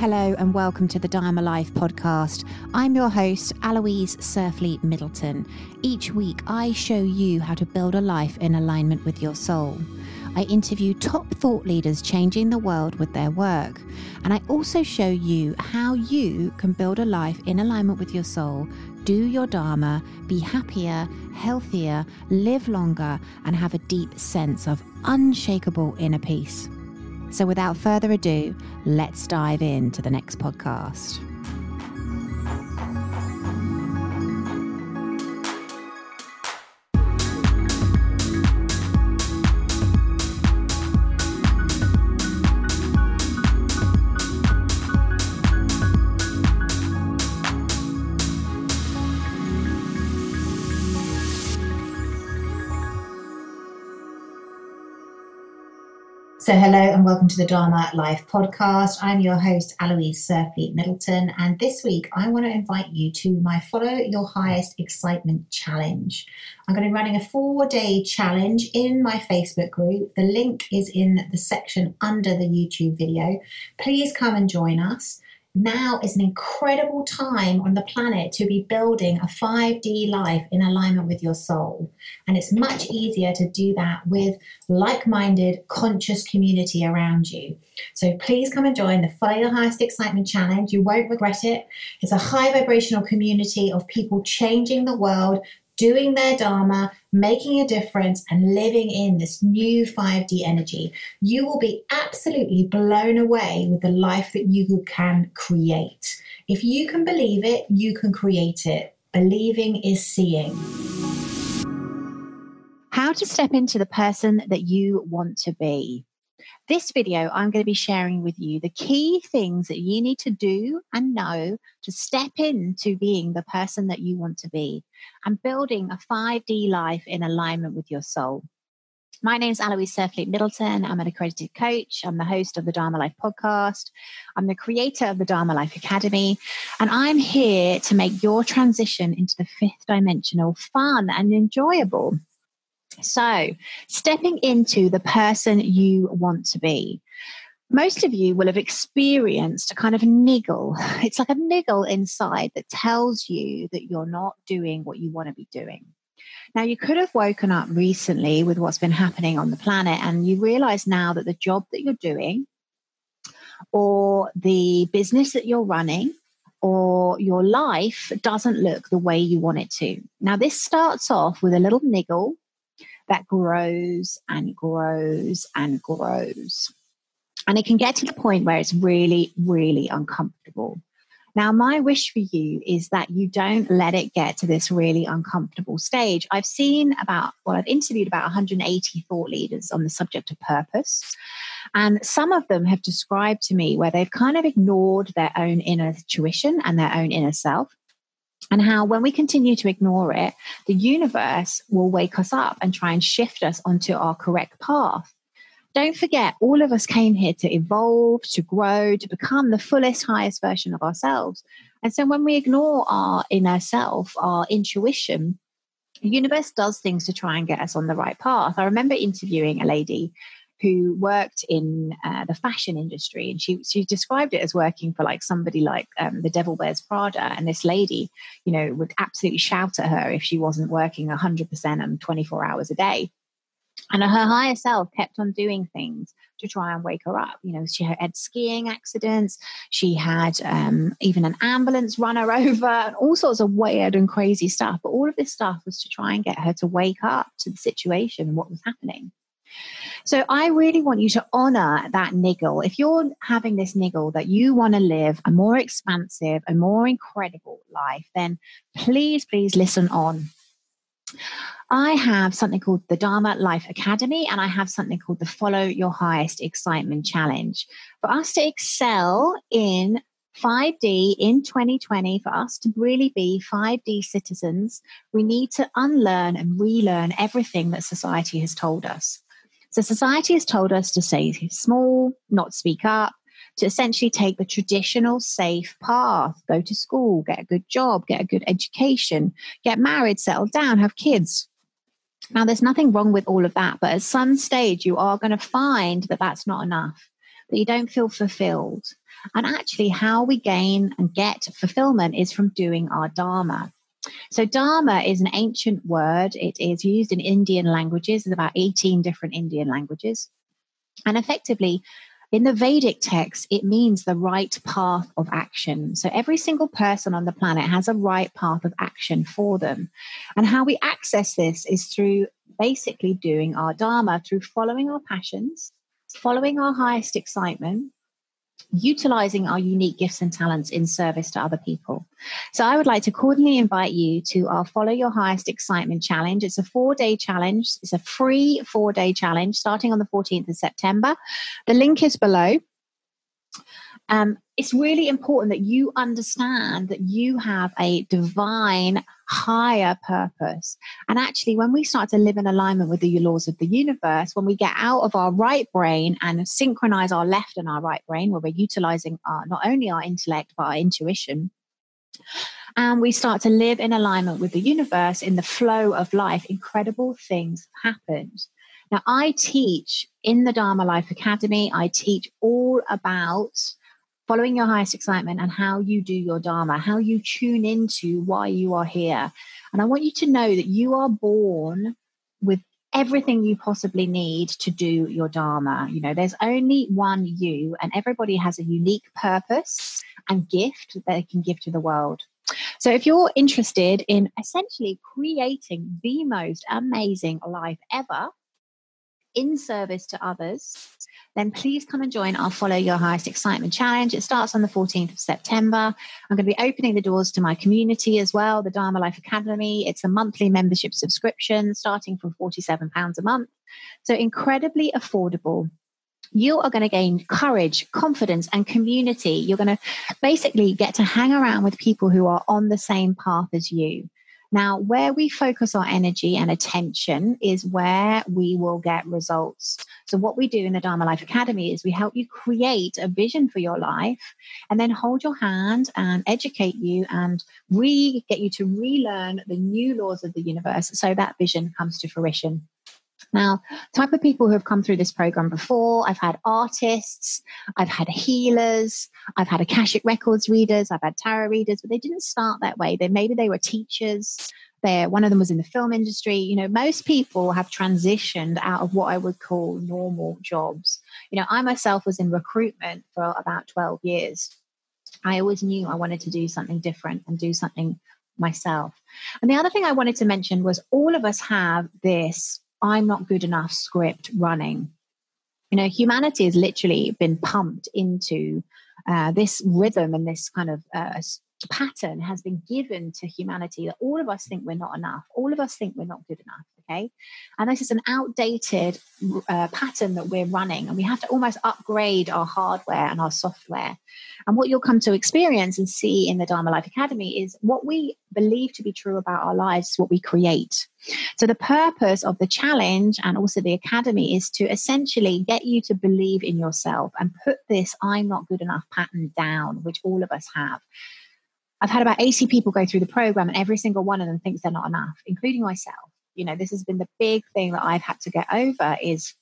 Hello and welcome to the Dharma Life podcast. I'm your host, Aloise Surfleet Middleton. Each week, I show you how to build a life in alignment with your soul. I interview top thought leaders changing the world with their work. And I also show you how you can build a life in alignment with your soul, do your Dharma, be happier, healthier, live longer, and have a deep sense of unshakable inner peace. So, without further ado, let's dive into the next podcast. So, hello and welcome to the Dharma Life podcast. I'm your host, Aloise Surfleet Middleton, and this week I want to invite you to my Follow Your Highest Excitement Challenge. I'm going to be running a four day challenge in my Facebook group. The link is in the section under the YouTube video. Please come and join us now is an incredible time on the planet to be building a 5D life in alignment with your soul. And it's much easier to do that with like minded, conscious community around you. So please come and join the Follow Your Highest Excitement Challenge. You won't regret it. It's a high vibrational community of people changing the world doing their Dharma, making a difference, and living in this new 5D energy, you will be absolutely blown away with the life that you can create. If you can believe it, you can create it. Believing is seeing. How to step into the person that you want to be. This video, I'm going to be sharing with you the key things that you need to do and know to step into being the person that you want to be and building a 5D life in alignment with your soul. My name is Aloise Surfleet Middleton. I'm an accredited coach. I'm the host of the Dharma Life podcast. I'm the creator of the Dharma Life Academy. And I'm here to make your transition into the fifth dimensional fun and enjoyable. So, stepping into the person you want to be. Most of you will have experienced a kind of niggle. It's like a niggle inside that tells you that you're not doing what you want to be doing. Now, you could have woken up recently with what's been happening on the planet, and you realize now that the job that you're doing, or the business that you're running, or your life doesn't look the way you want it to. Now, this starts off with a little niggle that grows and grows and grows. And it can get to the point where it's really, really uncomfortable. Now, my wish for you is that you don't let it get to this really uncomfortable stage. I've seen about, well, I've interviewed about 180 thought leaders on the subject of purpose. And some of them have described to me where they've kind of ignored their own inner tuition and their own inner self and how when we continue to ignore it, the universe will wake us up and try and shift us onto our correct path. Don't forget, all of us came here to evolve, to grow, to become the fullest, highest version of ourselves. And so when we ignore our inner self, our intuition, the universe does things to try and get us on the right path. I remember interviewing a lady who worked in uh, the fashion industry, and she she described it as working for like somebody like um, the Devil Wears Prada, and this lady, you know, would absolutely shout at her if she wasn't working hundred percent and twenty four hours a day. And her higher self kept on doing things to try and wake her up. You know, she had skiing accidents. She had um, even an ambulance run her over and all sorts of weird and crazy stuff. But all of this stuff was to try and get her to wake up to the situation and what was happening. So I really want you to honor that niggle. If you're having this niggle that you want to live a more expansive, a more incredible life, then please, please listen on. I have something called the Dharma Life Academy, and I have something called the Follow Your Highest Excitement Challenge. For us to excel in 5D in 2020, for us to really be 5D citizens, we need to unlearn and relearn everything that society has told us. So society has told us to stay small, not speak up, to essentially take the traditional safe path, go to school, get a good job, get a good education, get married, settle down, have kids. Now, there's nothing wrong with all of that, but at some stage, you are going to find that that's not enough, that you don't feel fulfilled. And actually, how we gain and get fulfillment is from doing our Dharma. So, Dharma is an ancient word. It is used in Indian languages. There's about 18 different Indian languages. And effectively, in the Vedic text, it means the right path of action. So every single person on the planet has a right path of action for them. And how we access this is through basically doing our Dharma, through following our passions, following our highest excitement, utilizing our unique gifts and talents in service to other people. So I would like to cordially invite you to our Follow Your Highest Excitement Challenge. It's a four day challenge, it's a free four day challenge starting on the 14th of September. The link is below. Um, it's really important that you understand that you have a divine higher purpose. And actually, when we start to live in alignment with the laws of the universe, when we get out of our right brain and synchronize our left and our right brain, where we're utilizing our, not only our intellect, but our intuition, and we start to live in alignment with the universe in the flow of life, incredible things happen. Now, I teach in the Dharma Life Academy, I teach all about following your highest excitement and how you do your Dharma, how you tune into why you are here. And I want you to know that you are born with everything you possibly need to do your Dharma. You know, there's only one you, and everybody has a unique purpose and gift that they can give to the world. So, if you're interested in essentially creating the most amazing life ever in service to others, then please come and join our Follow Your Highest Excitement Challenge. It starts on the 14th of September. I'm going to be opening the doors to my community as well, the Dharma Life Academy. It's a monthly membership subscription starting from £47 a month. So incredibly affordable you are going to gain courage, confidence, and community. You're going to basically get to hang around with people who are on the same path as you. Now, where we focus our energy and attention is where we will get results. So, what we do in the Dharma Life Academy is we help you create a vision for your life and then hold your hand and educate you and re get you to relearn the new laws of the universe so that vision comes to fruition. Now, type of people who have come through this program before, I've had artists, I've had healers, I've had Akashic Records readers, I've had tarot readers, but they didn't start that way. They maybe they were teachers. There, one of them was in the film industry. You know, most people have transitioned out of what I would call normal jobs. You know, I myself was in recruitment for about 12 years. I always knew I wanted to do something different and do something myself. And the other thing I wanted to mention was all of us have this I'm not good enough script running. You know, humanity has literally been pumped into uh, this rhythm and this kind of uh, pattern has been given to humanity that all of us think we're not enough. All of us think we're not good enough. Okay. And this is an outdated uh, pattern that we're running, and we have to almost upgrade our hardware and our software. And what you'll come to experience and see in the Dharma Life Academy is what we believe to be true about our lives is what we create. So, the purpose of the challenge and also the academy is to essentially get you to believe in yourself and put this I'm not good enough pattern down, which all of us have. I've had about 80 people go through the program, and every single one of them thinks they're not enough, including myself. You know, this has been the big thing that I've had to get over is,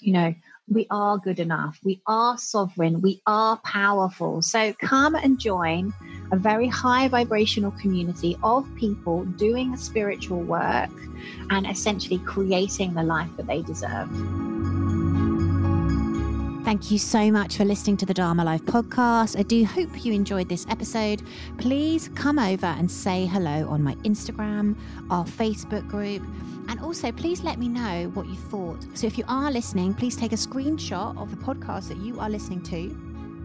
you know, we are good enough. We are sovereign. We are powerful. So come and join a very high vibrational community of people doing spiritual work and essentially creating the life that they deserve. Thank you so much for listening to the Dharma Life podcast. I do hope you enjoyed this episode. Please come over and say hello on my Instagram, our Facebook group, and also please let me know what you thought. So if you are listening, please take a screenshot of the podcast that you are listening to